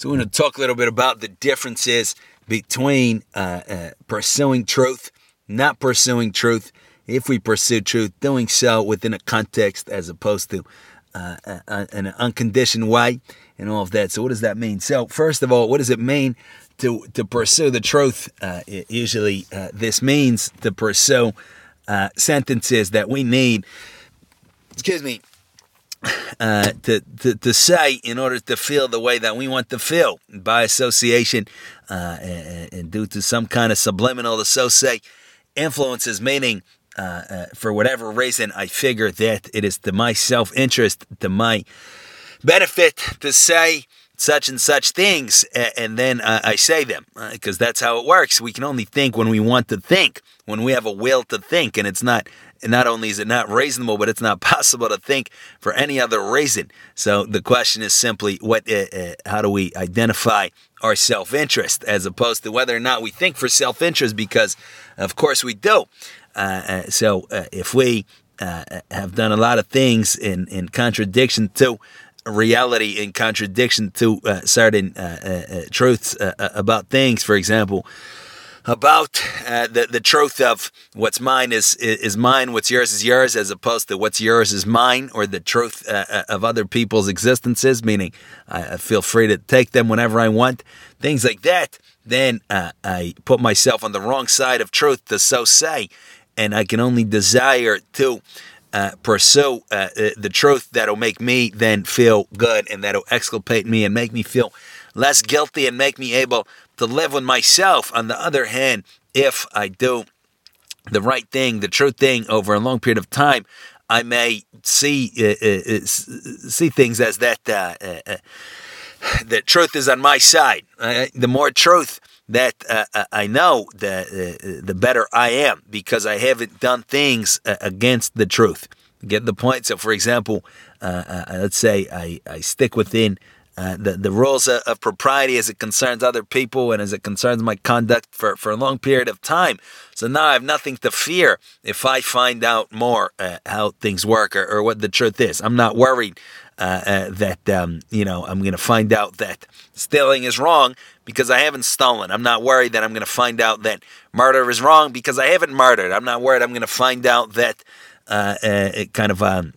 So we're going to talk a little bit about the differences between uh, uh, pursuing truth, not pursuing truth. If we pursue truth, doing so within a context as opposed to uh, uh, uh an unconditioned way, and all of that. So, what does that mean? So, first of all, what does it mean to to pursue the truth? Uh, usually, this means to pursue sentences that we need. Excuse me uh, to, to, to say in order to feel the way that we want to feel by association uh, and, and, due to some kind of subliminal associate influences, meaning uh, uh, for whatever reason, I figure that it is to my self interest, to my benefit to say such and such things, and then I say them because that's how it works. We can only think when we want to think, when we have a will to think, and it's not and not only is it not reasonable, but it's not possible to think for any other reason. So the question is simply, what? Uh, uh, how do we identify our self-interest, as opposed to whether or not we think for self-interest? Because, of course, we do. Uh, uh so uh, if we uh, have done a lot of things in in contradiction to reality, in contradiction to certain truths about things, for example about uh, the the truth of what's mine is is mine, what's yours is yours, as opposed to what's yours is mine, or the truth uh, uh of other people's existences. Meaning, I, feel free to take them whenever I want, things like that. Then uh, I put myself on the wrong side of truth to so say, and I can only desire to. Uh, pursue uh, the truth that'll make me then feel good and that'll exculpate me and make me feel less guilty and make me able to live with myself. On the other hand, if I do the right thing, the true thing over a long period of time, I may see uh, uh, uh see things as that uh, uh, uh, the truth is on my side. the more truth that I know, the the better I am because I haven't done things against the truth. Get the point? So, for example, let's say I, I stick within uh, the, the rules of, of, propriety as it concerns other people and as it concerns my conduct for, for a long period of time. So now I have nothing to fear if I find out more uh, how things work or, or, what the truth is. I'm not worried uh, uh that, um, you know, I'm going to find out that stealing is wrong because I haven't stolen. I'm not worried that I'm going to find out that murder is wrong because I haven't murdered. I'm not worried I'm going to find out that uh, kind of. Um,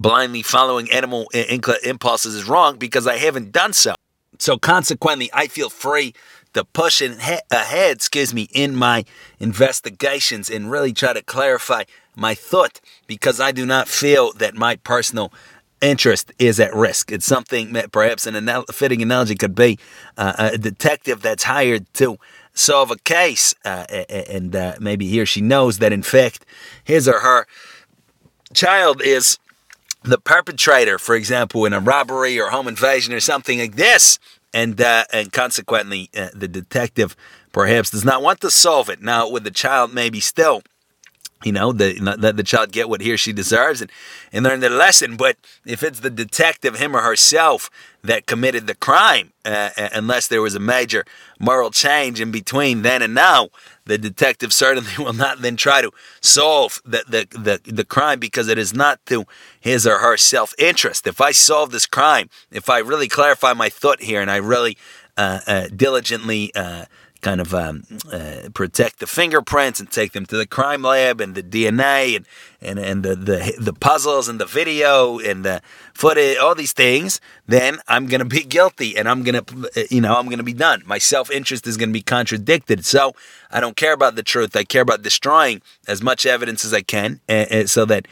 blindly following animal impulses is wrong because I haven't done so. So consequently, I feel free to push ahead, excuse me, in my investigations and really try to clarify my thought because I do not feel that my personal interest is at risk. It's something that perhaps an anal- fitting analogy could be uh, a detective that's hired to solve a case, uh, and uh, maybe he or she knows that in fact his or her child is the perpetrator, for example, in a robbery or home invasion or something like this, and uh, and consequently, uh, the detective perhaps does not want to solve it. Now, with the child, maybe still you know, the, let the child get what he or she deserves and, and learn the lesson. But if it's the detective, him or herself, that committed the crime, uh, unless there was a major moral change in between then and now, the detective certainly will not then try to solve the, the, the, the crime because it is not to his or her self interest. If I solve this crime, if I really clarify my thought here and I really uh, uh, diligently uh, kind of um, uh, protect the fingerprints and take them to the crime lab and the DNA and and, and the, the the puzzles and the video and the footage, all these things, then I'm gonna be guilty and I'm gonna you know I'm gonna be done. My self interest is gonna be contradicted. So I don't care about the truth. I care about destroying as much evidence as I can, uh, so that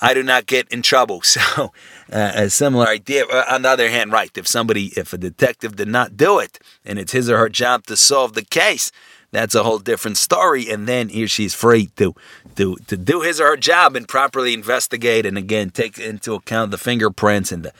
I do not get in trouble. So, uh, a similar idea. Uh, on the other hand, right, if somebody, if a detective did not do it and it's his or her job to solve the case, that's a whole different story. And then he or she's free to, to, to do his or her job and properly investigate and again take into account the fingerprints and the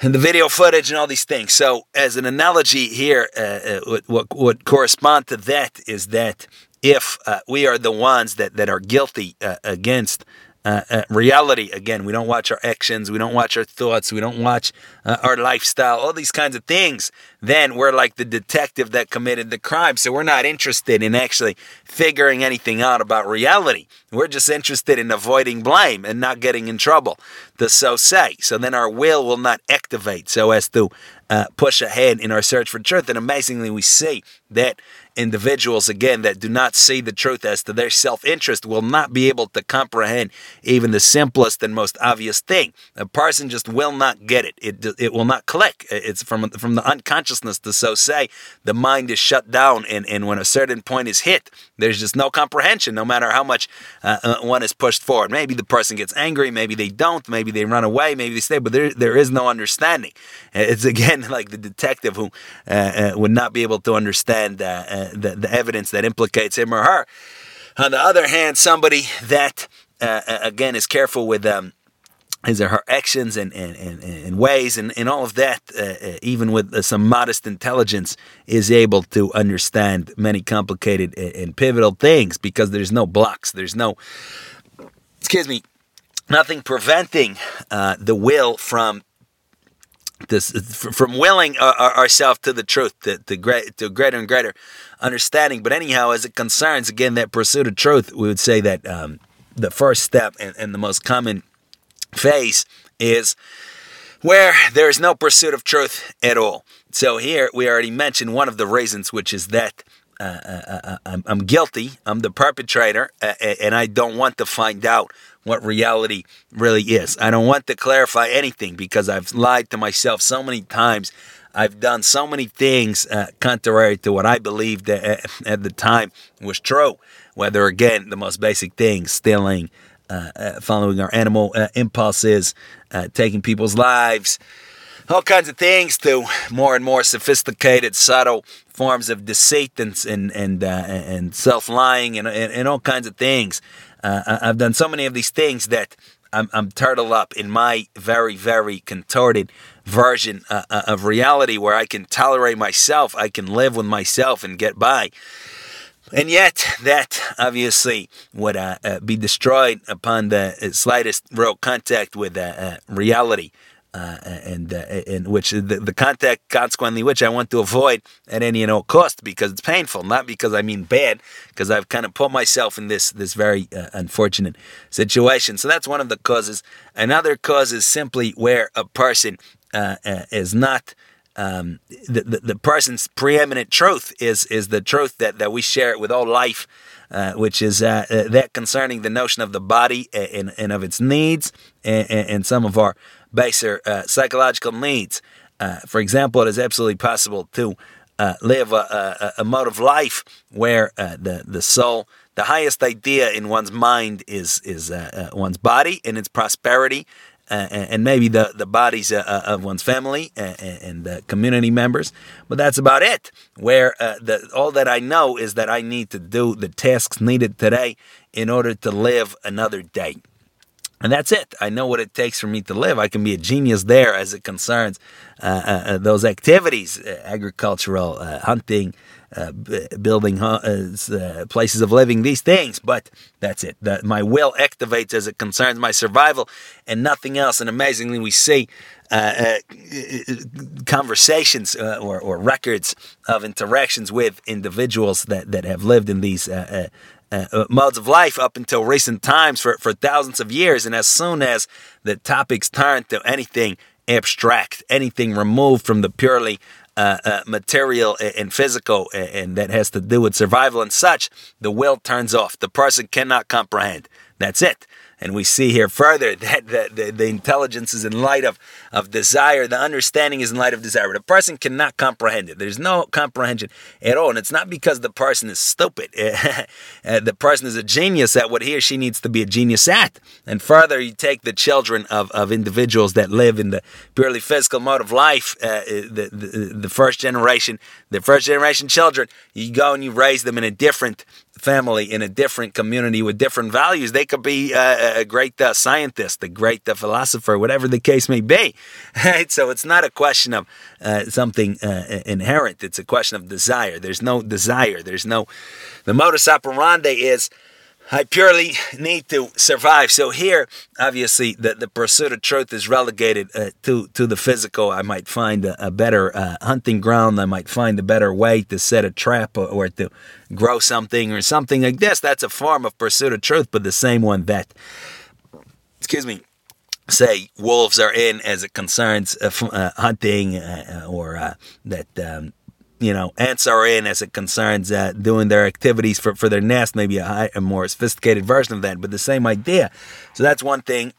and the video footage and all these things. So, as an analogy here, uh, uh, what, what correspond to that is that if uh, we are the ones that that are guilty uh, against uh, uh, reality again. We don't watch our actions, we don't watch our thoughts, we don't watch uh, our lifestyle, all these kinds of things. Then we're like the detective that committed the crime. So we're not interested in actually figuring anything out about reality. We're just interested in avoiding blame and not getting in trouble. The so say. So then our will will not activate so as to uh, push ahead in our search for truth. And amazingly, we see that individuals, again, that do not see the truth as to their self interest will not be able to comprehend even the simplest and most obvious thing. A person just will not get it. It, it will not click. It's from, from the unconsciousness to so say. The mind is shut down, and, and when a certain point is hit, there's just no comprehension, no matter how much uh, uh one is pushed forward. Maybe the person gets angry, maybe they don't, maybe they run away, maybe they stay, but there, there is no understanding. It's again like the detective who uh, uh, would not be able to understand uh, uh the, the evidence that implicates him or her. On the other hand, somebody that, uh, uh, again, is careful with um, his or her actions and, and, and, and ways and, and all of that, uh, even with uh, some modest intelligence, is able to understand many complicated and pivotal things because there's no blocks. There's no, excuse me, nothing preventing uh, the will from this from willing ourselves to the truth, to, to, great, to greater and greater understanding. But anyhow, as it concerns again that pursuit of truth, we would say that um, the first step and, and the most common phase is where there is no pursuit of truth at all. So here we already mentioned one of the reasons, which is that uh, uh, uh, I'm, I'm, guilty, I'm the perpetrator, uh, and I don't want to find out what reality really is. I don't want to clarify anything because I've lied to myself so many times. I've done so many things uh, contrary to what I believed at, at, the time was true. Whether, again, the most basic things, stealing, uh, uh, following our animal uh, impulses, uh, taking people's lives, all kinds of things to more and more sophisticated, subtle forms of deceit and and and, uh, and self lying and, and, and all kinds of things. Uh, I've done so many of these things that I'm, I'm turtled up in my very very contorted version uh, uh, of reality where I can tolerate myself, I can live with myself and get by. And yet, that obviously would uh, uh, be destroyed upon the slightest real contact with uh, reality uh, and uh, in which the, the contact consequently which I want to avoid at any and all cost because it's painful, not because I mean bad, because I've kind of put myself in this this very uh, unfortunate situation. So that's one of the causes. Another cause is simply where a person uh, uh, is not. Um, the, the, the person's preeminent truth is is the truth that, that we share with all life, uh, which is uh, uh, that concerning the notion of the body and, and of its needs and, and some of our baser uh, psychological needs. Uh, for example, it is absolutely possible to uh, live a, a, a, mode of life where uh, the the soul, the highest idea in one's mind is is uh, uh, one's body and its prosperity, and maybe the the bodies of one's family and, and community members. But that's about it. Where the, all that I know is that I need to do the tasks needed today in order to live another day. And that's it. I know what it takes for me to live. I can be a genius there as it concerns uh, uh, uh those activities uh, agricultural, uh, hunting, uh, b- building places of living, these things. But that's it. The, my will activates as it concerns my survival and nothing else. And amazingly, we see conversations or, or, records of interactions with individuals that, that have lived in these uh, uh, modes of life up until recent times for, for thousands of years. And as soon as the topics turn to anything abstract, anything removed from the purely uh, uh, material and physical, and that has to do with survival and such, the will turns off. The person cannot comprehend. That's it. And we see here further that the, intelligence is in light of, of desire, the understanding is in light of desire. The person cannot comprehend it. There's no comprehension at all. And it's not because the person is stupid. Uh, the person is a genius at what he or she needs to be a genius at. And further, you take the children of, of individuals that live in the purely physical mode of life, uh, the, the, the first generation, the first generation children, you go and you raise them in a different family in a different community with different values. They could be uh, a great uh, scientist, a great uh, philosopher, whatever the case may be. Right? So it's not a question of uh, something uh, inherent. It's a question of desire. There's no desire. There's no. The modus operandi is I purely need to survive. So here, obviously, the, the pursuit of truth is relegated uh, to to the physical. I might find a, a better uh, hunting ground. I might find a better way to set a trap or, or, to grow something or something like this. That's a form of pursuit of truth, but the same one that, excuse me, say wolves are in as it concerns uh, uh, hunting uh, or uh, that um, you know ants are in as it concerns uh, doing their activities for, for their nest maybe a, high, a more sophisticated version of that but the same idea so that's one thing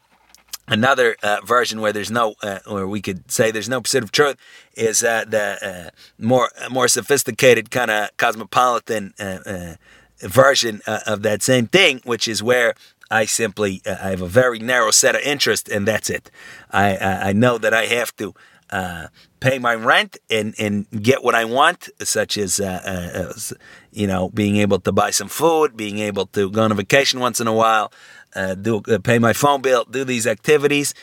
another uh, version where there's no or we could say there's no pursuit of truth is the more more sophisticated kind of cosmopolitan version of that same thing which is where I simply uh, I have a very narrow set of interest and that's it. I I, I know that I have to uh, pay my rent and and get what I want, such as uh, uh, you know being able to buy some food, being able to go on a vacation once in a while, uh, do uh, pay my phone bill, do these activities.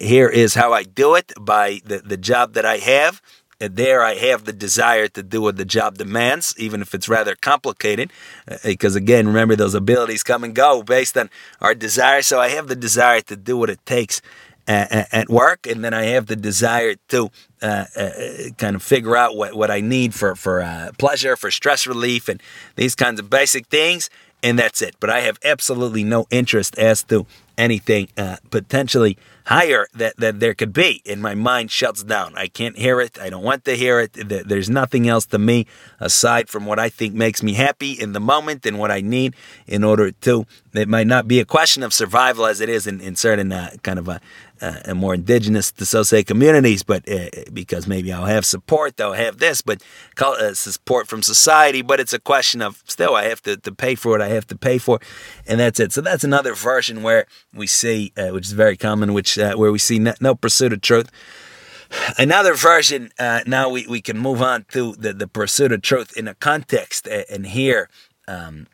here is how I do it by the, the job that I have there I have the desire to do what the job demands, even if it's rather complicated. Uh, because again, remember those abilities come and go based on our desire. So I have the desire to do what it takes at, work, and then I have the desire to uh, uh, kind of figure out what, what I need for for uh, pleasure, for stress relief, and these kinds of basic things. And that's it. But I have absolutely no interest as to anything uh, potentially higher that, that there could be. And my mind shuts down. I can't hear it. I don't want to hear it. There's nothing else to me aside from what I think makes me happy in the moment and what I need in order to. It might not be a question of survival as it is in, in certain uh, kind of uh, more indigenous to associate communities, but uh, because maybe I'll have support, they'll have this, but uh, support from society. But it's a question of still I have to, to pay for what I have to pay for, it, and that's it. So that's another version where we see, uh, which is very common, which uh, where we see no, no, pursuit of truth. Another version. Uh, now we, we can move on to the, the pursuit of truth in a context, and here um,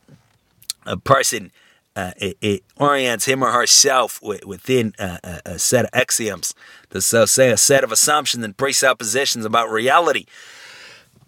a person uh, it, it, orients him or herself within a, a, set of axioms, to so say a set of assumptions and presuppositions about reality.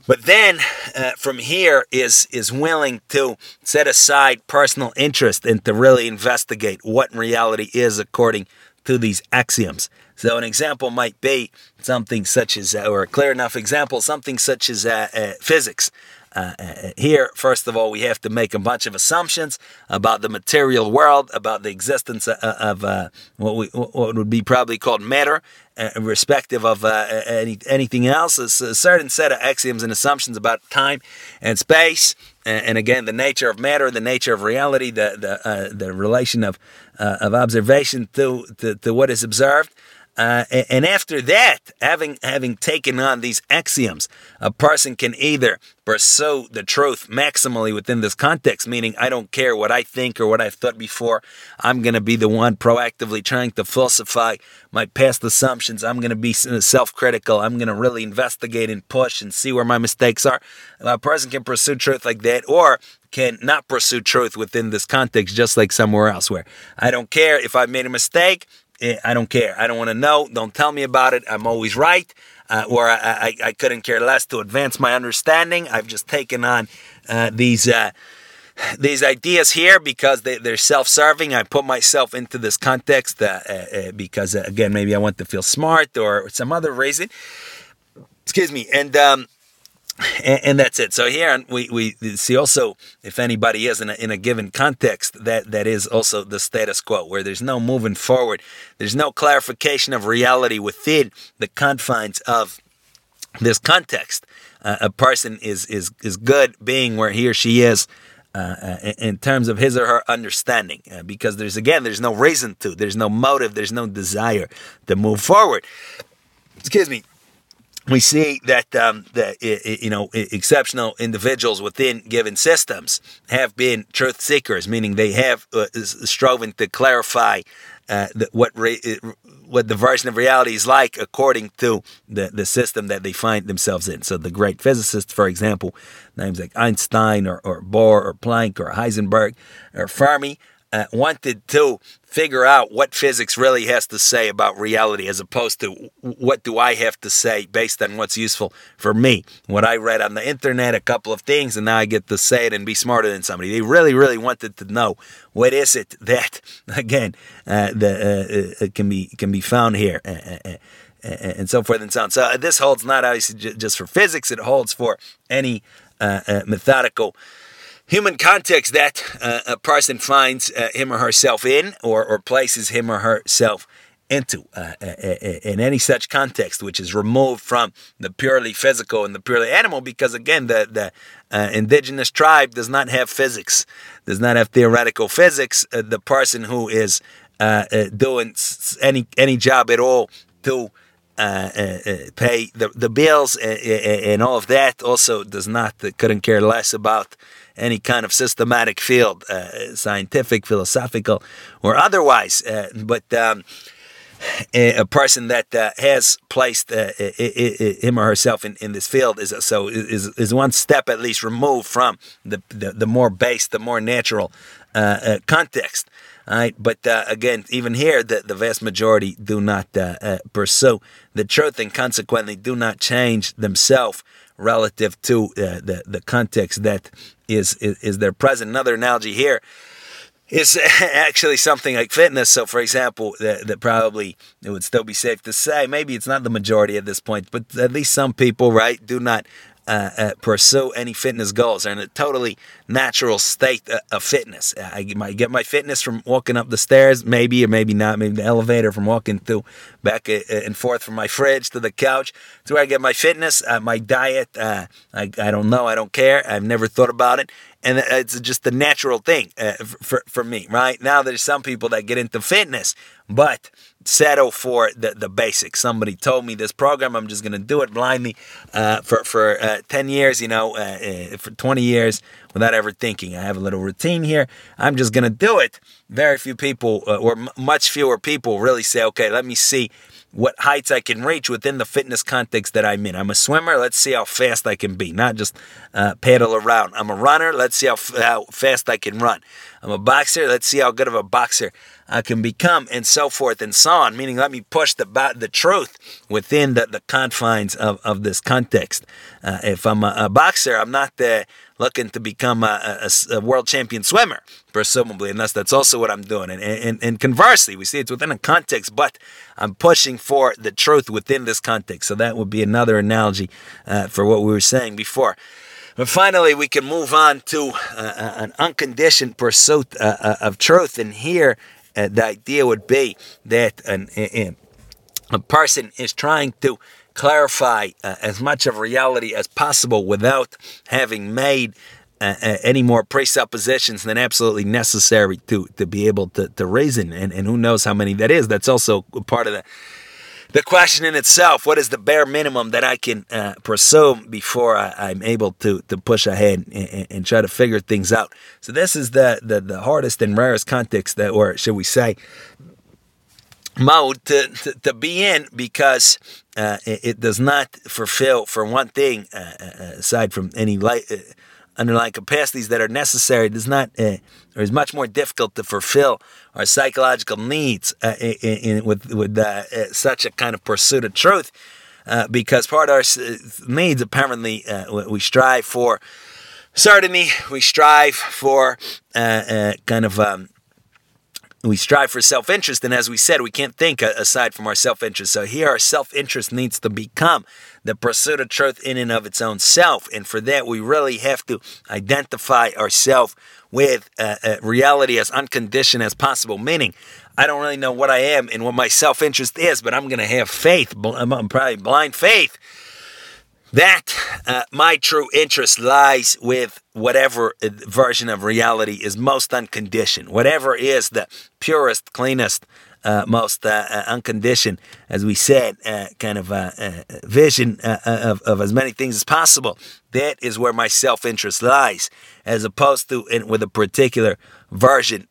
But then, uh, from here, is is willing to set aside personal interest and to really investigate what reality is according to these axioms. So, an example might be something such as, uh, or a clear enough example, something such as uh, uh physics. Uh, uh, here, first of all, we have to make a bunch of assumptions about the material world, about the existence of, uh, of uh, what, we, what would be probably called matter, uh, irrespective of uh, any, anything else. It's a certain set of axioms and assumptions about time and space, and, again, the nature of matter, the nature of reality, the the, the relation of of observation to, to, to what is observed. Uh, and after that, having having taken on these axioms, a person can either pursue the truth maximally within this context, meaning I don't care what I think or what I've thought before. I'm going to be the one proactively trying to falsify my past assumptions. I'm going to be self-critical. I'm going to really investigate and push and see where my mistakes are. A person can pursue truth like that, or can not pursue truth within this context, just like somewhere else, where I don't care if I made a mistake. Eh, I don't care. I don't want to know. Don't tell me about it. I'm always right. Uh, or I, I, I, couldn't care less to advance my understanding. I've just taken on uh, these uh, these ideas here because they, they're self-serving. I put myself into this context uh, uh, uh, because, again, maybe I want to feel smart or some other reason. Excuse me. And um, and, and, that's it. So here we, we see also if anybody is in a, in a given context that that is also the status quo where there's no moving forward, there's no clarification of reality within the confines of this context. Uh, a person is is is good being where he or she is. Uh, uh in terms of his or her understanding, uh, because there's again, there's no reason to, there's no motive, there's no desire to move forward. Excuse me we see that um, the you know exceptional individuals within given systems have been truth seekers, meaning they have uh, striven to clarify uh, what re, what the version of reality is like according to the, the system that they find themselves in. So the great physicists, for example, names like Einstein or, or Bohr or Planck or Heisenberg or Fermi, uh, wanted to figure out what physics really has to say about reality as opposed to what do I have to say based on what's useful for me. What I read on the internet, a couple of things, and now I get to say it and be smarter than somebody. They really, really wanted to know what is it that, again, uh, the, uh, uh can be can be found here. Uh, uh, and so forth and so on. So this holds not obviously just for physics; it holds for any methodical human context that uh, a person finds uh, him or herself in or, or places him or herself into uh, in any such context, which is removed from the purely physical and the purely animal, because again, the the uh, indigenous tribe does not have physics, does not have theoretical physics. Uh, the person who is uh, uh, doing any any job at all to uh, pay the the bills and all of that also does not couldn't care less about any kind of systematic field, uh, scientific, philosophical, or otherwise. Uh, but um, a person that uh, has placed uh, him or herself in, in this field is so is, is one step at least removed from the the, the more base, the more natural uh, uh, context. Right, but again, even here, the, the vast majority do not pursue the truth and consequently do not change themselves relative to uh, the the context that is, is is their present. Another analogy here is actually something like fitness. So, for example, that, that, probably it would still be safe to say, maybe it's not the majority at this point, but at least some people, right, do not uh, uh, pursue any fitness goals. They're in a totally natural state uh, of fitness. I might get my fitness from walking up the stairs, maybe or maybe not. Maybe the elevator from walking through back uh, uh, and forth from my fridge to the couch. It's where I get my fitness, uh, my diet. I I don't know. I don't care. I've never thought about it and it's just a natural thing uh, for for me, right? Now there's some people that get into fitness, but settle for the, the basics. Somebody told me this program, I'm just gonna do it blindly uh, for for uh, ten years, you know, uh, uh, for twenty years without ever thinking. I have a little routine here. I'm just gonna do it. Very few people, uh, or m- much fewer people, really say, okay, let me see what heights I can reach within the fitness context that I'm in. I'm a swimmer. Let's see how fast I can be, not just uh, paddle around. I'm a runner. Let's see how, f- how fast I can run. I'm a boxer. Let's see how good of a boxer I can become, and so forth and so on. Meaning, let me push the the truth within the, the confines of, of this context. Uh, if I'm a, a, boxer, I'm not uh, looking to become a, a, a, world champion swimmer, presumably, unless that's also what I'm doing. And, and, and conversely, we see it's within a context, but I'm pushing for the truth within this context. So that would be another analogy uh, for what we were saying before. But finally, we can move on to uh, uh an unconditioned pursuit uh, uh, of truth. And here, uh, the idea would be that an, a person is trying to clarify uh, as much of reality as possible without having made uh, uh, any more presuppositions than absolutely necessary to to be able to, to reason. And, and who knows how many that is. That's also part of the the question in itself what is the bare minimum that I can uh, pursue before I, am able to to push ahead and, and, try to figure things out. So this is the, the, the hardest and rarest context that, or should we say, mode to, to, to be in because uh, it, it, does not fulfill, for one thing, uh, uh aside from any light, uh, underlying capacities that are necessary, does not, uh, or is much more difficult to fulfill our psychological needs uh, in, in, with, with such a kind of pursuit of truth. because part of our needs, apparently, we strive for certainty, we strive for kind of um, we strive for self interest. And as we said, we can't think aside from our self interest. So here, our self interest needs to become the pursuit of truth in and of its own self. And for that, we really have to identify ourselves with uh, uh, reality as unconditioned as possible. Meaning, I don't really know what I am and what my self interest is, but I'm going to have faith. I'm probably blind faith that uh, my true interest lies with whatever uh, version of reality is most unconditioned, whatever is the purest, cleanest, uh, most uh, uh unconditioned, as we said, uh, kind of vision of, of as many things as possible. That is where my self interest lies, as opposed to in, with a particular version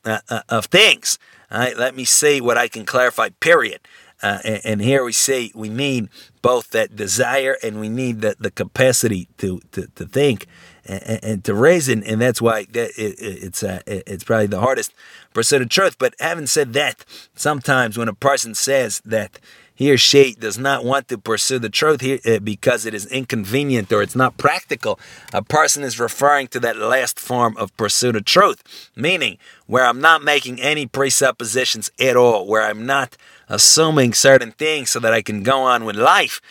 of things. All right, let me see what I can clarify, period. Uh, and, and, here we see we need both that desire and we need the, the capacity to, to, to think and, and to reason. And that's why it, it's, uh, it's probably the hardest pursuit of truth. But having said that, sometimes when a person says that he or she does not want to pursue the truth here uh, because it is inconvenient or it's not practical, a person is referring to that last form of pursuit of truth, meaning where I'm not making any presuppositions at all, where I'm not assuming certain things so that I can go on with life.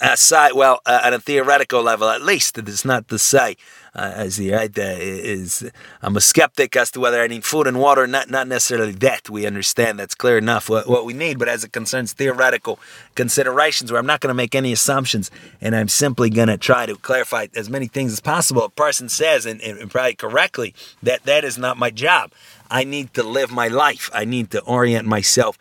Aside, well, uh, at a theoretical level, at least, it is not to say, uh, as the right, there is, I'm a skeptic as to whether I need food and water. Not not necessarily that we understand. That's clear enough what, what we need. But as it concerns theoretical considerations, where I'm not going to make any assumptions, and I'm simply going to try to clarify as many things as possible. A person says, and, and probably correctly, that that is not my job. I need to live my life. I need to orient myself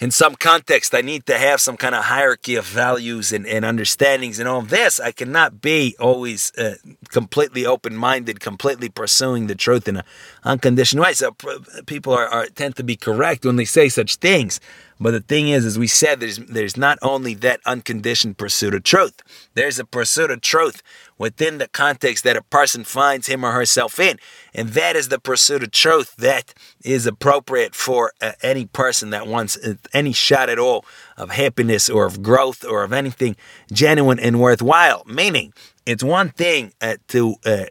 in some context, I need to have some kind of hierarchy of values and, and understandings and all this. I cannot be always uh, completely open minded, completely pursuing the truth in an unconditioned way. So people are, are tend to be correct when they say such things. But the thing is, as we said, there's there's not only that unconditioned pursuit of truth. There's a pursuit of truth within the context that a person finds him or herself in, and that is the pursuit of truth that is appropriate for uh, any person that wants uh, any shot at all of happiness or of growth or of anything genuine and worthwhile. Meaning, it's one thing uh, to uh,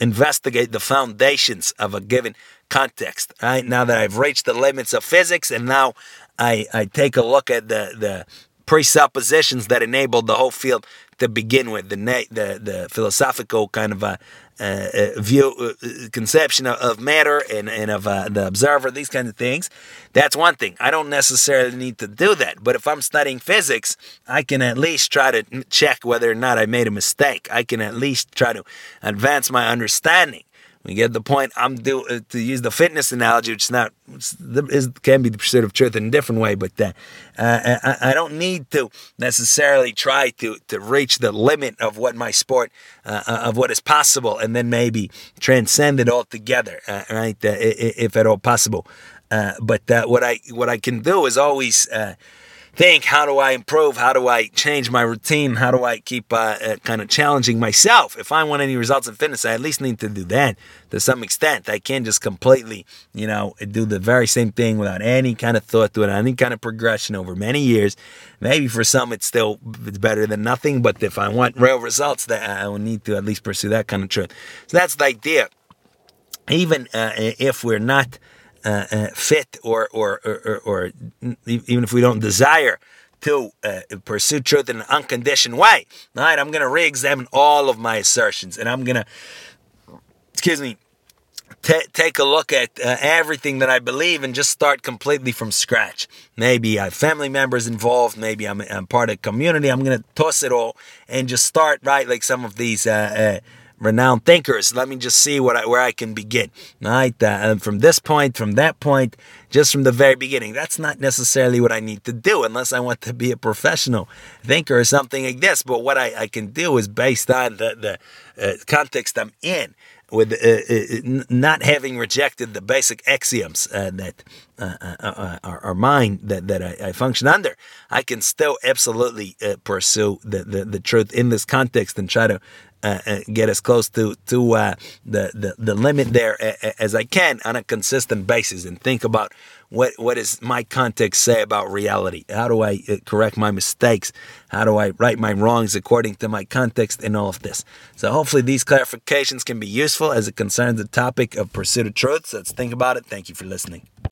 investigate the foundations of a given context. Right now that I've reached the limits of physics, and now I, I take a look at the, the presuppositions that enabled the whole field to begin with, the the, the philosophical kind of a, uh, view, uh, conception of, of, matter and, and of uh, the observer, these kinds of things. That's one thing. I don't necessarily need to do that. But if I'm studying physics, I can at least try to check whether or not I made a mistake. I can at least try to advance my understanding. We get the point. I'm do uh, to use the fitness analogy, which is not is, can be the pursuit of truth in a different way, but uh, uh, I, I, don't need to necessarily try to to reach the limit of what my sport uh, uh of what is possible, and then maybe transcend it altogether, uh, right? if at all possible. but what I what I can do is always think how do I improve? How do I change my routine? How do I keep uh, uh, kind of challenging myself? If I want any results in fitness, I at least need to do that to some extent. I can't just completely, you know, do the very same thing without any kind of thought to it, any kind of progression over many years. Maybe for some it's still it's better than nothing, but if I want real results, that I will need to at least pursue that kind of truth. So that's the idea. Even uh, if we're not uh, uh, fit or, or, or, or, even if we don't desire to uh, pursue truth in an unconditioned way. All right, I'm going to re-examine all of my assertions, and I'm going to, excuse me, t- take a look at uh, everything that I believe and just start completely from scratch. Maybe I have family members involved. Maybe I'm, I'm part of a community. I'm going to toss it all and just start right like some of these uh, uh renowned thinkers. Let me just see what I, where I can begin. All right, uh, and from this point, from that point, just from the very beginning. That's not necessarily what I need to do unless I want to be a professional thinker or something like this. But what I, I can do is based on the, the uh, context I'm in with uh, uh, not having rejected the basic axioms uh, that uh, uh, uh, are, are, mine that, that I, I, function under, I can still absolutely pursue the, the, the, truth in this context and try to Uh, uh, get as close to to uh, the, the the limit there as I can on a consistent basis and think about what what does my context say about reality? How do I uh, correct my mistakes? How do I right my wrongs according to my context in all of this? So hopefully these clarifications can be useful as it concerns the topic of pursuit of truth. So let's think about it. Thank you for listening.